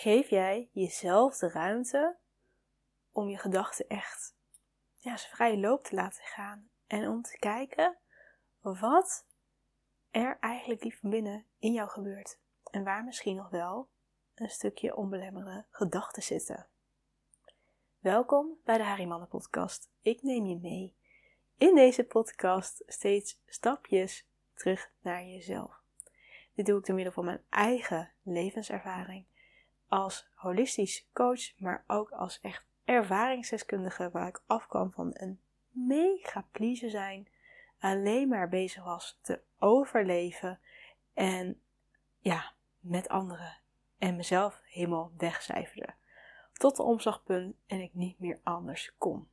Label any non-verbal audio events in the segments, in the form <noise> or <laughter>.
geef jij jezelf de ruimte om je gedachten echt ja, ze vrij loop te laten gaan. En om te kijken wat er eigenlijk diep van binnen in jou gebeurt. En waar misschien nog wel een stukje onbelemmerde gedachten zitten. Welkom bij de Harimannen podcast. Ik neem je mee in deze podcast steeds stapjes terug naar jezelf. Dit doe ik door middel van mijn eigen levenservaring als holistisch coach, maar ook als echt ervaringsdeskundige waar ik afkwam van een mega pleaser zijn, alleen maar bezig was te overleven en ja, met anderen en mezelf helemaal wegcijferde. Tot de omslagpunt en ik niet meer anders kon.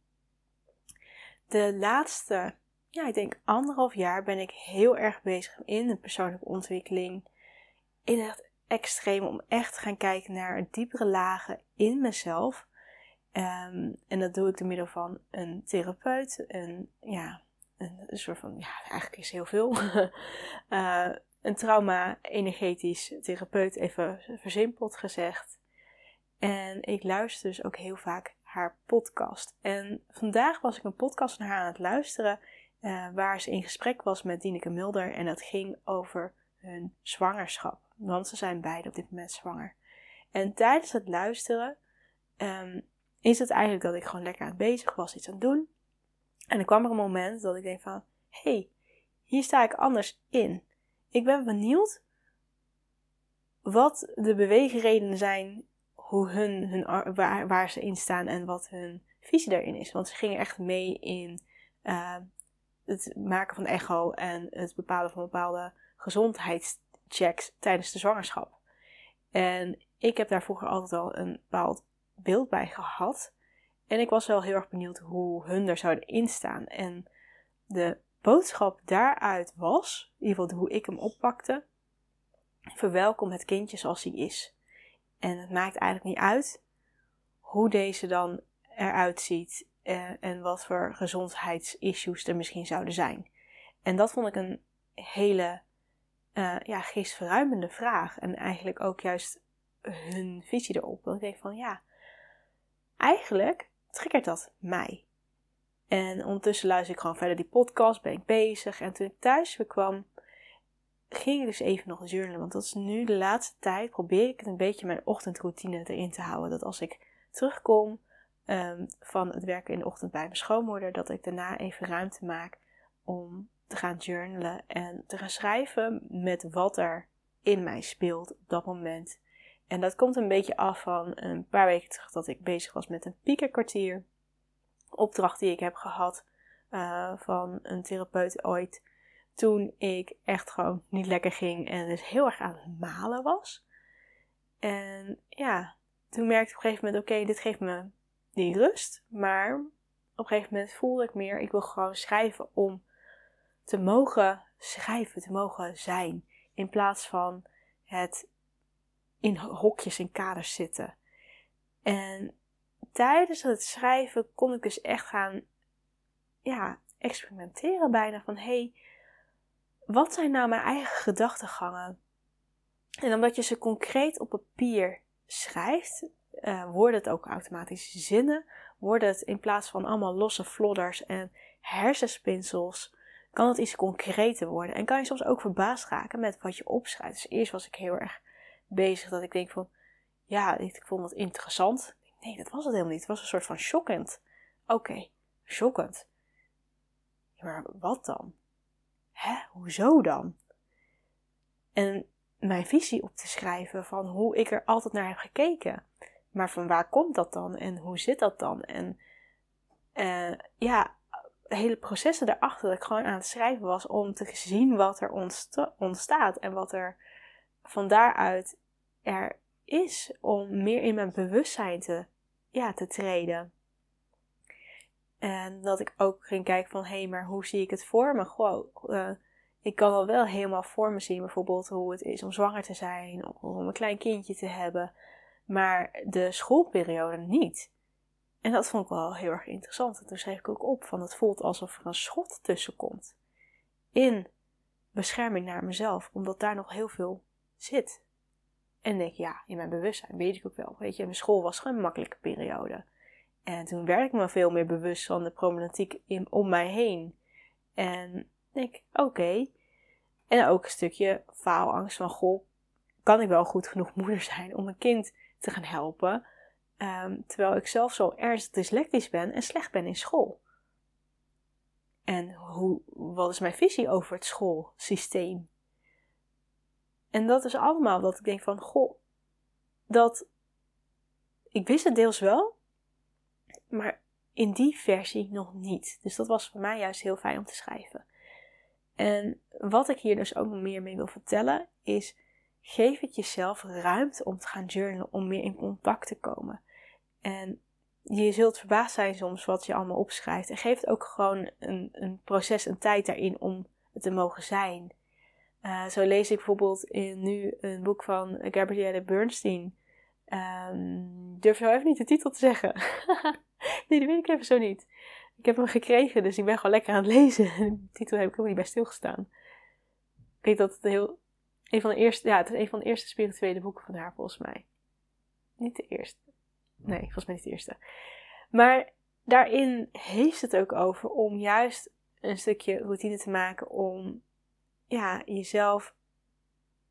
De laatste, ja, ik denk anderhalf jaar ben ik heel erg bezig in de persoonlijke ontwikkeling. In het extreem om echt te gaan kijken naar diepere lagen in mezelf. Um, en dat doe ik door middel van een therapeut, een, ja, een, soort van, ja, eigenlijk is heel veel. uh, <laughs> een trauma-energetisch therapeut, even versimpeld gezegd. En ik luister dus ook heel vaak haar podcast. En vandaag was ik een podcast naar haar aan het luisteren, uh, waar ze in gesprek was met Dineke Mulder. En dat ging over hun zwangerschap. Want ze zijn beide op dit moment zwanger. En tijdens het luisteren um, is het eigenlijk dat ik gewoon lekker aan het bezig was, iets aan het doen. En er kwam er een moment dat ik denk van, hé, hey, hier sta ik anders in. Ik ben benieuwd wat de beweegredenen zijn, hoe hun, hun, waar, waar ze in staan en wat hun visie daarin is. Want ze gingen echt mee in uh, het maken van echo en het bepalen van bepaalde gezondheidschecks tijdens de zwangerschap. En ik heb daar vroeger altijd al een bepaald beeld bij gehad. En ik was wel heel erg benieuwd hoe hun er zouden instaan. En de boodschap daaruit was, in ieder geval hoe ik hem oppakte, verwelkom het kindje zoals hij is. En het maakt eigenlijk niet uit hoe deze dan eruit ziet eh, en wat voor gezondheidsissues er misschien zouden zijn. En dat vond ik een hele uh, ja, geestverruimende vraag. En eigenlijk ook juist hun visie erop. Dat ik denk van ja, eigenlijk triggert dat mij. En ondertussen luister ik gewoon verder die podcast, ben ik bezig. En toen ik thuis weer kwam, ging ik dus even nog journalen. Want dat is nu de laatste tijd, probeer ik het een beetje mijn ochtendroutine erin te houden. Dat als ik terugkom um, van het werken in de ochtend bij mijn schoonmoeder, dat ik daarna even ruimte maak om te gaan journalen en te gaan schrijven met wat er in mij speelt op dat moment. En dat komt een beetje af van een paar weken terug dat ik bezig was met een piekerkwartier. Opdracht die ik heb gehad uh, van een therapeut ooit. Toen ik echt gewoon niet lekker ging en dus heel erg aan het malen was. En ja, toen merkte ik op een gegeven moment: oké, dit geeft me die rust. Maar op een gegeven moment voelde ik meer: ik wil gewoon schrijven om te mogen schrijven, te mogen zijn. In plaats van het in hokjes en kaders zitten. En tijdens het schrijven kon ik dus echt gaan ja, experimenteren bijna van hé, hey, wat zijn nou mijn eigen gedachtegangen? En omdat je ze concreet op papier schrijft, uh, worden het ook automatisch zinnen. Worden het in plaats van allemaal losse flodders en hersenspinsels, kan het iets concreter worden. En kan je soms ook verbaasd raken met wat je opschrijft. Dus eerst was ik heel erg bezig dat ik denk van, ja, ik vond het interessant. Nee, dat was het helemaal niet. Het was een soort van shockend. Oké, okay, shockend. Maar wat dan? Hè, hoezo dan? En mijn visie op te schrijven van hoe ik er altijd naar heb gekeken. Maar van waar komt dat dan en hoe zit dat dan? En uh, ja, hele processen daarachter dat ik gewoon aan het schrijven was om te zien wat er ontstaat en wat er van daaruit er is om meer in mijn bewustzijn te, ja, te treden. En dat ik ook ging kijken van, hé, hey, maar hoe zie ik het voor me? Gewoon, uh, ik kan al wel helemaal voor me zien, bijvoorbeeld hoe het is om zwanger te zijn, of om een klein kindje te hebben, maar de schoolperiode niet. En dat vond ik wel heel erg interessant. En toen schreef ik ook op van het voelt alsof er een schot tussen komt. In bescherming naar mezelf, omdat daar nog heel veel zit. En denk ja, in mijn bewustzijn weet ik ook wel. Weet je, mijn school was gewoon een makkelijke periode. En toen werd ik me veel meer bewust van de problematiek in, om mij heen. En denk oké. En ook een stukje faalangst van, goh, kan ik wel goed genoeg moeder zijn om een kind te gaan helpen? Ehm, terwijl ik zelf zo ernstig dyslectisch ben en slecht ben in school. En hoe, wat is mijn visie over het schoolsysteem? En dat is allemaal dat ik denk van, goh, dat ik wist het deels wel, maar in die versie nog niet. Dus dat was voor mij juist heel fijn om te schrijven. En wat ik hier dus ook meer mee wil vertellen is, geef het jezelf ruimte om te gaan journalen, om meer in contact te komen. En je zult verbaasd zijn soms wat je allemaal opschrijft. En geef het ook gewoon een, een proces, een tijd daarin om het te mogen zijn. Uh, zo lees ik bijvoorbeeld in nu een boek van Gabrielle Bernstein. Um, durf je even niet de titel te zeggen? <laughs> nee, dat weet ik even zo niet. Ik heb hem gekregen, dus ik ben gewoon lekker aan het lezen. <laughs> de titel heb ik ook niet bij stilgestaan. Ik weet dat het heel. Een van de eerste, ja, het is een van de eerste spirituele boeken van haar, volgens mij. Niet de eerste. Nee, volgens mij niet de eerste. Maar daarin heeft het ook over om juist een stukje routine te maken om ja, jezelf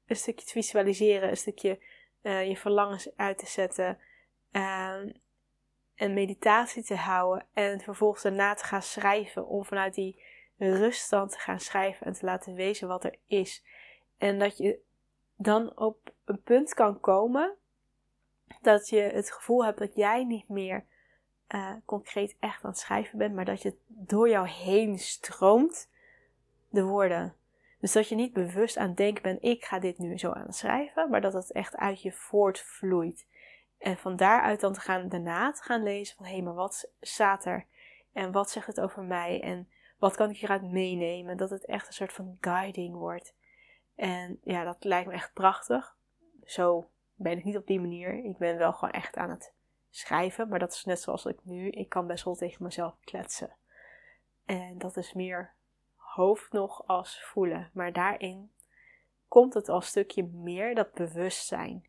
een stukje te visualiseren, een stukje uh, je verlangens uit te zetten, uh, een meditatie te houden en vervolgens daarna te gaan schrijven, om vanuit die ruststand te gaan schrijven en te laten wezen wat er is. En dat je dan op een punt kan komen dat je het gevoel hebt dat jij niet meer uh, concreet echt aan het schrijven bent, maar dat je door jou heen stroomt de woorden. Dus dat je niet bewust aan het denken bent, ik ga dit nu zo aan het schrijven, maar dat het echt uit je voortvloeit. En van daaruit dan te gaan, daarna te gaan lezen van, hé, hey, maar wat staat er? En wat zegt het over mij? En wat kan ik hieruit meenemen? Dat het echt een soort van guiding wordt. En ja, dat lijkt me echt prachtig. Zo ben ik niet op die manier. Ik ben wel gewoon echt aan het schrijven. Maar dat is net zoals ik nu. Ik kan best wel tegen mezelf kletsen. En dat is meer hoofd nog als voelen. Maar daarin komt het al een stukje meer dat bewustzijn.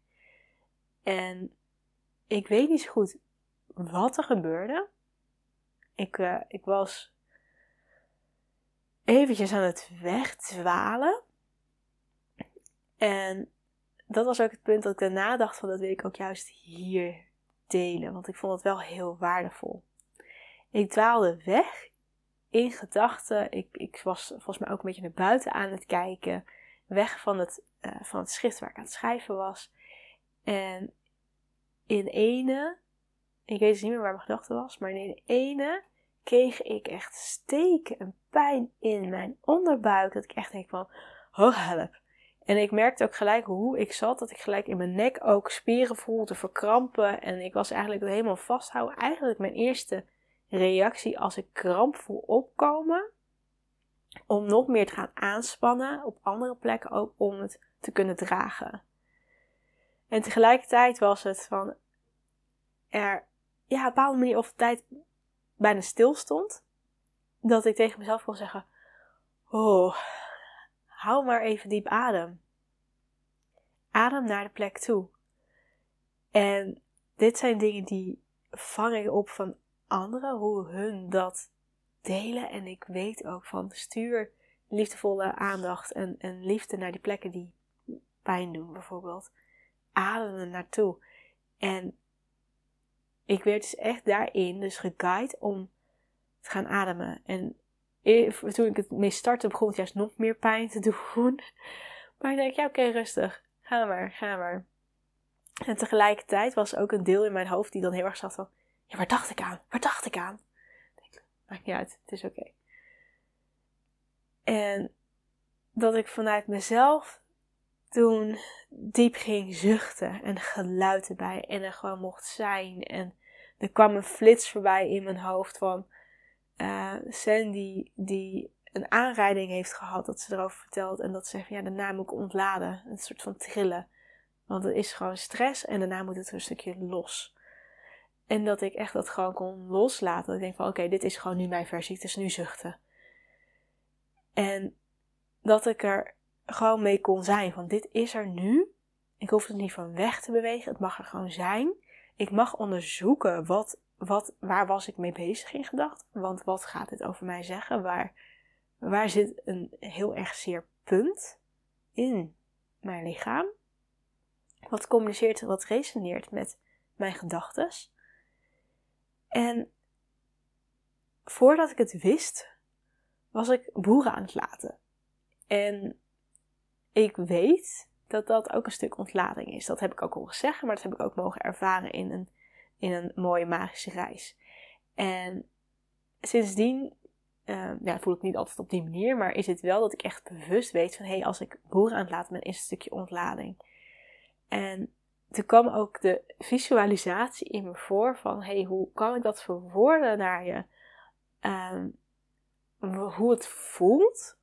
En ik weet niet zo goed wat er gebeurde. Ik, uh, ik was eventjes aan het wegdwalen. En dat was ook het punt dat ik daarna dacht van dat wil ik ook juist hier delen. Want ik vond het wel heel waardevol. Ik dwaalde weg in gedachten. Ik, ik was volgens mij ook een beetje naar buiten aan het kijken. Weg van het, uh, van het schrift waar ik aan het schrijven was. En in ene, ik weet dus niet meer waar mijn gedachte was, maar in ene kreeg ik echt steken en pijn in mijn onderbuik. Dat ik echt denk van, oh help. En ik merkte ook gelijk hoe ik zat, dat ik gelijk in mijn nek ook spieren voelde verkrampen. En ik was eigenlijk helemaal vasthouden. Eigenlijk mijn eerste reactie als ik kramp voel opkomen. Om nog meer te gaan aanspannen op andere plekken ook om het te kunnen dragen. En tegelijkertijd was het van er ja, op een bepaalde manier of de tijd bijna stil stond. Dat ik tegen mezelf kon zeggen: Oh, hou maar even diep adem. Adem naar de plek toe. En dit zijn dingen die vang ik op van anderen, hoe hun dat delen. En ik weet ook van stuur liefdevolle aandacht en, en liefde naar die plekken die pijn doen, bijvoorbeeld. Adem er naartoe. En ik werd dus echt daarin dus geguid om te gaan ademen. En toen ik het mee startte, begon het juist nog meer pijn te doen. <laughs> Maar ik denk, ja, oké, rustig. Ga maar, ga maar. En tegelijkertijd was ook een deel in mijn hoofd die dan heel erg zat van... Ja, waar dacht ik aan? Waar dacht ik aan? Ik maakt niet uit, het is oké. En dat ik vanuit mezelf toen diep ging zuchten en geluid erbij en er gewoon mocht zijn. En er kwam een flits voorbij in mijn hoofd van uh, Sandy die een aanrijding heeft gehad, dat ze erover vertelt. En dat ze zegt, ja, daarna moet ik ontladen. Een soort van trillen. Want het is gewoon stress en daarna moet het een stukje los. En dat ik echt dat gewoon kon loslaten. Dat ik denk van, oké, dit is gewoon nu mijn versie. Het is nu zuchten. En dat ik er gewoon mee kon zijn. Van, dit is er nu. Ik hoef het niet van weg te bewegen. Het mag er gewoon zijn. Ik mag onderzoeken wat, wat, waar was ik mee bezig in gedachten. Want wat gaat dit over mij zeggen? Waar, waar zit een heel erg zeer punt in mijn lichaam? Wat communiceert, wat resoneert met mijn gedachten? En voordat ik het wist, was ik boeren aan het laten. En ik weet dat dat ook een stuk ontlading is. Dat heb ik ook horen zeggen, maar dat heb ik ook mogen ervaren in een, in een mooie magische reis. En sindsdien uh, ja, voel ik niet altijd op die manier, maar is het wel dat ik echt bewust weet van hé, hey, als ik boeren aan het laten ben, is een stukje ontlading. En toen kwam ook de visualisatie in me voor van hé, hey, hoe kan ik dat verwoorden naar je? Um, hoe het voelt.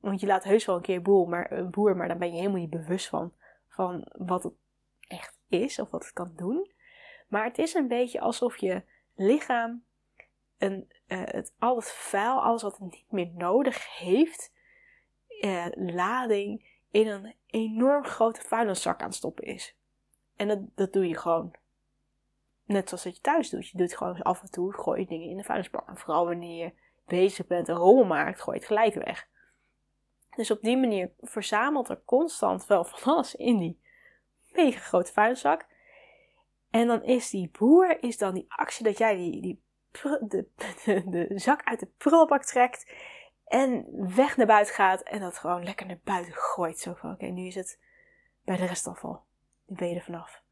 Want je laat heus wel een keer boer, maar, een boer, maar dan ben je helemaal niet bewust van, van wat het echt is of wat het kan doen. Maar het is een beetje alsof je lichaam een, uh, het, al het vuil, alles wat het niet meer nodig heeft, uh, lading in een enorm grote vuilniszak aan het stoppen is. En dat, dat doe je gewoon. Net zoals dat je thuis doet. Je doet gewoon af en toe, gooi je dingen in de vuilnisbak. En vooral wanneer je bezig bent en rommel maakt, gooi je het gelijk weg. Dus op die manier verzamelt er constant wel van alles in die mega grote vuilniszak. En dan is die boer, is dan die actie dat jij die, die de, de, zak uit de prullenbak trekt en weg naar buiten gaat en dat gewoon lekker naar buiten gooit. Zo van, oké, nu is het bij de restafval. Nu ben je er vanaf.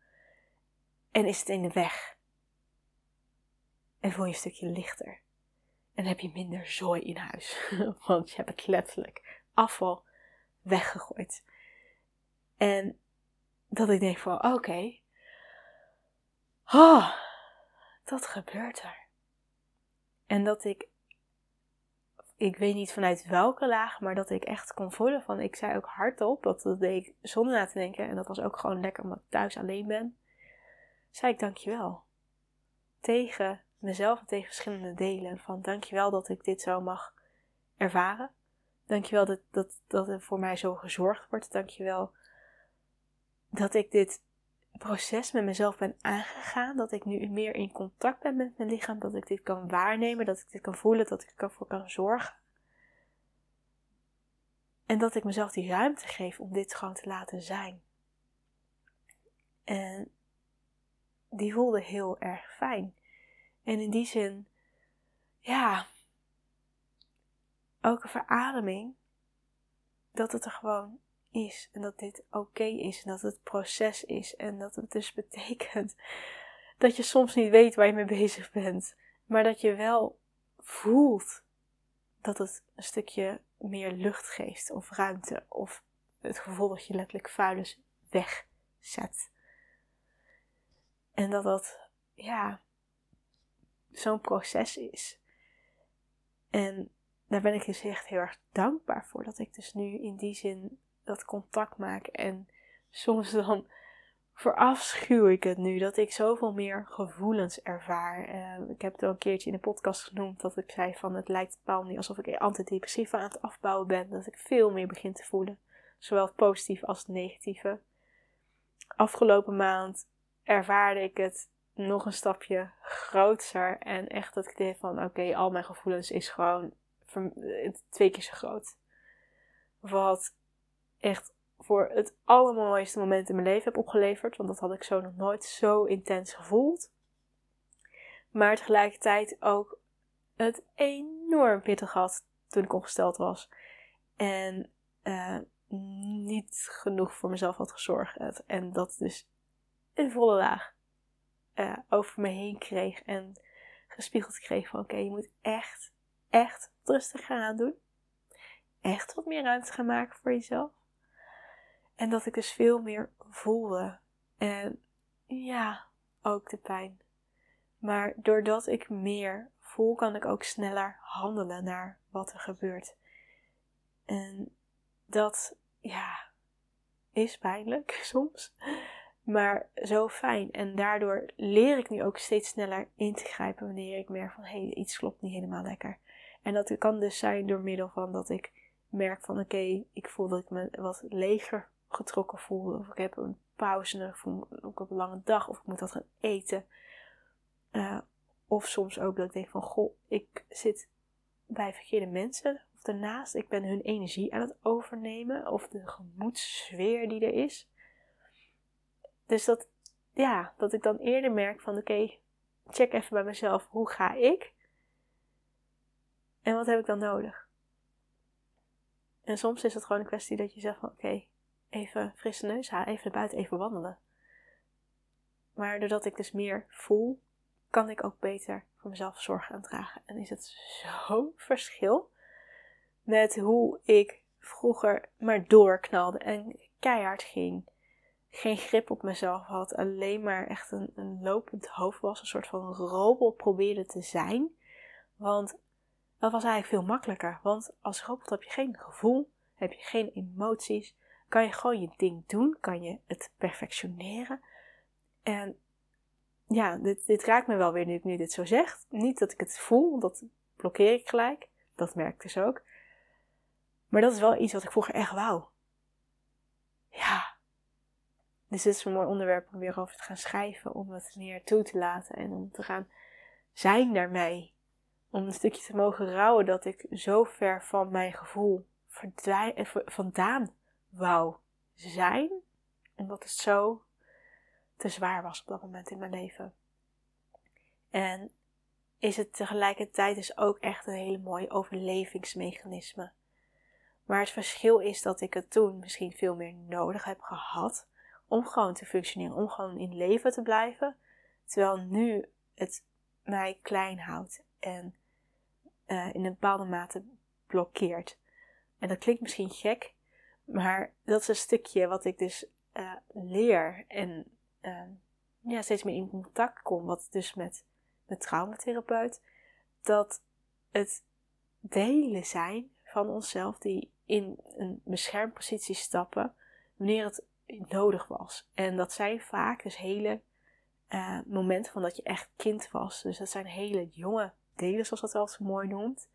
En is het in de weg. En voel je een stukje lichter. En heb je minder zooi in huis. <laughs> Want je hebt het letterlijk afval weggegooid. En dat ik denk van, oké. Oh, dat gebeurt er. En dat ik, ik weet niet vanuit welke laag, maar dat ik echt kon voelen van, ik zei ook hardop, dat, deed ik zonder na te denken. En dat was ook gewoon lekker omdat ik thuis alleen ben. Zei ik dankjewel. Tegen mezelf en tegen verschillende delen. Van dankjewel dat ik dit zo mag ervaren. Dankjewel dat, dat, dat er voor mij zo gezorgd wordt. Dankjewel dat ik dit proces met mezelf ben aangegaan. Dat ik nu meer in contact ben met mijn lichaam. Dat ik dit kan waarnemen. Dat ik dit kan voelen. Dat ik ervoor kan zorgen. En dat ik mezelf die ruimte geef om dit gewoon te laten zijn. En die voelde heel erg fijn. En in die zin, ja, ook een verademing dat het er gewoon is en dat dit oké is en dat het proces is en dat het dus <laughs> betekent dat je soms niet weet waar je mee bezig bent, maar dat je wel voelt dat het een stukje meer lucht geeft of ruimte of het gevoel dat je letterlijk vuilnis wegzet. En dat dat, ja, zo'n proces is. En daar ben ik dus echt heel erg dankbaar voor. Dat ik dus nu in die zin dat contact maak. En soms dan verafschuw ik het nu. Dat ik zoveel meer gevoelens ervaar. Uh, ik heb het al een keertje in de podcast genoemd. Dat ik zei van het lijkt bepaald niet alsof ik antidepressief aan het afbouwen ben. Dat ik veel meer begin te voelen. Zowel het positieve als het negatieve. Afgelopen maand ervaarde ik het nog een stapje groter. En echt dat ik denk van oké, al mijn gevoelens is gewoon twee keer zo groot. Wat echt voor het allermooiste moment in mijn leven heb opgeleverd. Want dat had ik zo nog nooit zo intens gevoeld. Maar tegelijkertijd ook het enorm pittig had toen ik ongesteld was. En uh, niet genoeg voor mezelf had gezorgd. En dat dus in volle laag uh, over me heen kreeg en gespiegeld kreeg van oké, je moet echt, echt rustig gaan doen. Echt wat meer ruimte gaan maken voor jezelf. En dat ik dus veel meer voelde. En ja, ook de pijn. Maar doordat ik meer voel, kan ik ook sneller handelen naar wat er gebeurt. En dat, ja, is pijnlijk <laughs> soms maar zo fijn. En daardoor leer ik nu ook steeds sneller in te grijpen wanneer ik merk van hé, hey, iets klopt niet helemaal lekker. En dat kan dus zijn door middel van dat ik merk van oké, ik voel dat ik me wat leger getrokken voel. Of ik heb een pauze, ook op een lange dag, of ik moet wat gaan eten. Uh, of soms ook dat ik denk van, goh, ik zit bij verkeerde mensen of daarnaast. Ik ben hun energie aan het overnemen of de gemoedssfeer die er is. Dus dat, ja, dat ik dan eerder merk van, oké, check even bij mezelf, hoe ga ik? En wat heb ik dan nodig? En soms is het gewoon een kwestie dat je zegt van, oké, even frisse neus halen, even naar buiten, even wandelen. Maar doordat ik dus meer voel, kan ik ook beter voor mezelf zorgen aandragen. En is het zo'n verschil met hoe ik vroeger maar doorknalde en keihard ging. Geen grip op mezelf had, alleen maar echt een, een lopend hoofd was, een soort van robot probeerde te zijn. Want dat was eigenlijk veel makkelijker. Want als robot heb je geen gevoel, heb je geen emoties, kan je gewoon je ding doen, kan je het perfectioneren. En ja, dit, dit raakt me wel weer nu ik nu dit zo zeg. Niet dat ik het voel, dat blokkeer ik gelijk. Dat merk dus ook. Maar dat is wel iets wat ik vroeger echt wou. Ja. Dus dit is een mooi onderwerp om weer over te gaan schrijven. Om het meer toe te laten en om te gaan zijn daarmee. Om een stukje te mogen rouwen dat ik zo ver van mijn gevoel eh, vandaan wou zijn. Omdat het zo te zwaar was op dat moment in mijn leven. En is het tegelijkertijd dus ook echt een hele mooie overlevingsmechanisme. Maar het verschil is dat ik het toen misschien veel meer nodig heb gehad om gewoon te functioneren, om gewoon in leven te blijven. Terwijl nu het mij klein houdt en uh, in een bepaalde mate blokkeert. En dat klinkt misschien gek, maar dat is een stukje wat ik dus uh, leer en uh, ja, steeds meer in contact kom, wat dus met de traumatherapeut, dat het delen zijn van onszelf die in een beschermpositie stappen wanneer het nodig was. En dat zijn vaak dus hele uh, momenten van dat je echt kind was. Dus dat zijn hele jonge delen, zoals dat wel zo mooi noemt.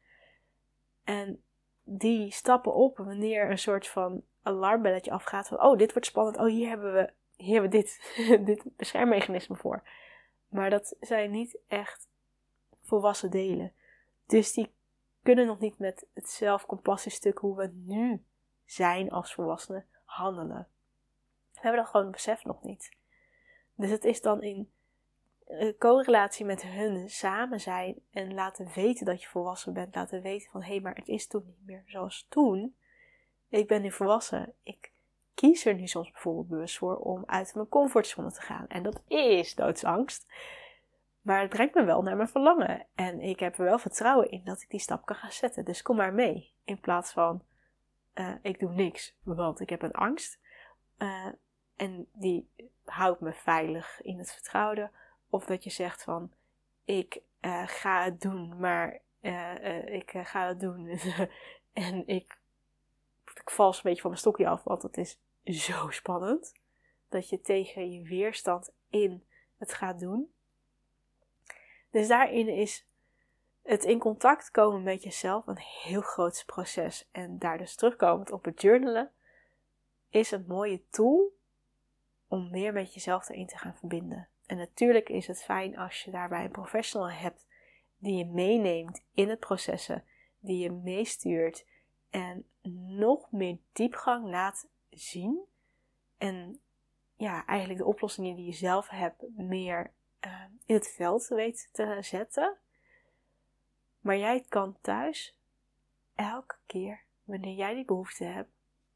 En die stappen op wanneer een soort van alarmbelletje afgaat van oh, dit wordt spannend, oh, hier hebben we hier hebben we dit, <laughs> dit beschermmechanisme voor. Maar dat zijn niet echt volwassen delen. Dus die kunnen nog niet met het zelfcompassiestuk hoe we nu zijn als volwassenen handelen. We hebben dat gewoon besef nog niet. Dus het is dan in correlatie met hun samen zijn en laten weten dat je volwassen bent. Laten weten van hé, hey, maar het is toen niet meer zoals toen. Ik ben nu volwassen. Ik kies er nu soms bijvoorbeeld bewust voor om uit mijn comfortzone te gaan. En dat is doodsangst. Maar het brengt me wel naar mijn verlangen. En ik heb er wel vertrouwen in dat ik die stap kan gaan zetten. Dus kom maar mee. In plaats van uh, ik doe niks, want ik heb een angst. Uh, en die houdt me veilig in het vertrouwen. Of dat je zegt van ik uh, ga het doen, maar ik ga het doen. <laughs> en ik, ik val een beetje van mijn stokje af, want het is zo spannend. Dat je tegen je weerstand in het gaat doen. Dus daarin is het in contact komen met jezelf een heel groot proces. En daar dus terugkomend op het journalen is een mooie tool om meer met jezelf erin te gaan verbinden. En natuurlijk is het fijn als je daarbij een professional hebt die je meeneemt in het processen, die je meestuurt en nog meer diepgang laat zien. En ja, eigenlijk de oplossingen die je zelf hebt meer uh, in het veld weet te zetten. Maar jij kan thuis elke keer wanneer jij die behoefte hebt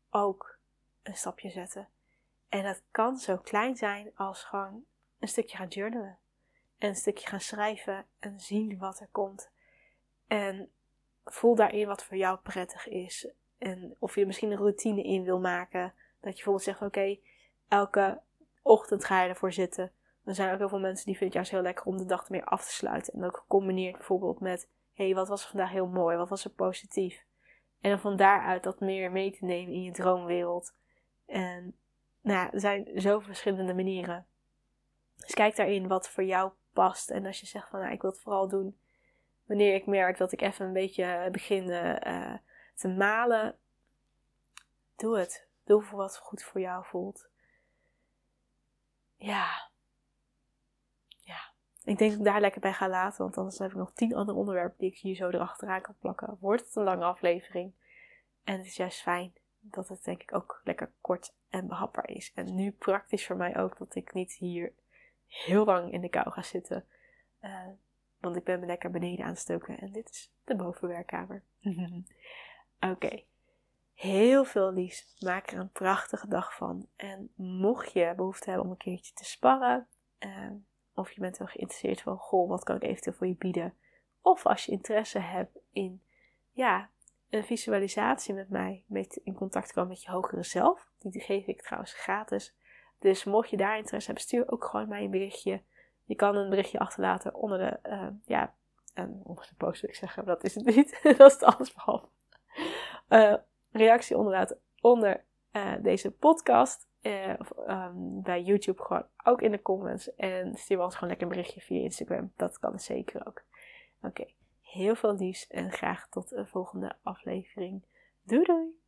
ook een stapje zetten. En dat kan zo klein zijn als gewoon een stukje gaan journalen. En een stukje gaan schrijven en zien wat er komt. En voel daarin wat voor jou prettig is. En of je misschien een routine in wil maken. Dat je bijvoorbeeld zegt: Oké, elke ochtend ga je ervoor zitten. Er zijn ook heel veel mensen die vinden het juist heel lekker om de dag meer af te sluiten. En ook gecombineerd bijvoorbeeld met: Hé, hey, wat was vandaag heel mooi? Wat was er positief? En dan van daaruit dat meer mee te nemen in je droomwereld. En nou ja, er zijn zoveel verschillende manieren. Dus kijk daarin wat voor jou past. En als je zegt van nou, ik wil het vooral doen wanneer ik merk dat ik even een beetje begin uh, te malen. Doe het. Doe voor wat goed voor jou voelt. ja. Ja. Ik denk dat ik daar lekker bij ga laten. Want anders heb ik nog tien andere onderwerpen die ik hier zo erachteraan kan plakken. Wordt het een lange aflevering. En het is juist fijn dat het denk ik ook lekker kort en behapbaar is. En nu praktisch voor mij ook dat ik niet hier heel lang in de kou ga zitten. Uh, want ik ben me lekker beneden aanstoken en dit is de bovenwerkkamer. <laughs> Oké. Heel veel liefs. Maak er een prachtige dag van. En mocht je behoefte hebben om een keertje te sparren, uh, of je bent wel geïnteresseerd van, goh, wat kan ik eventueel voor je bieden? Of als je interesse hebt in, ja, een visualisatie met mij, met in contact komen met je hogere zelf. Die geef ik trouwens gratis. Dus mocht je daar interesse hebben, stuur ook gewoon mij een berichtje. Je kan een berichtje achterlaten onder de, uh, ja, onder de post wil ik zeggen, dat is het niet. <laughs> dat is het alles behalve. Reactie onderlaten onder uh, deze podcast. of um, bij YouTube gewoon ook in de comments. En stuur ons gewoon lekker een berichtje via Instagram. Dat kan zeker ook. Oké, heel veel liefs en graag tot een volgende aflevering. Doei doei!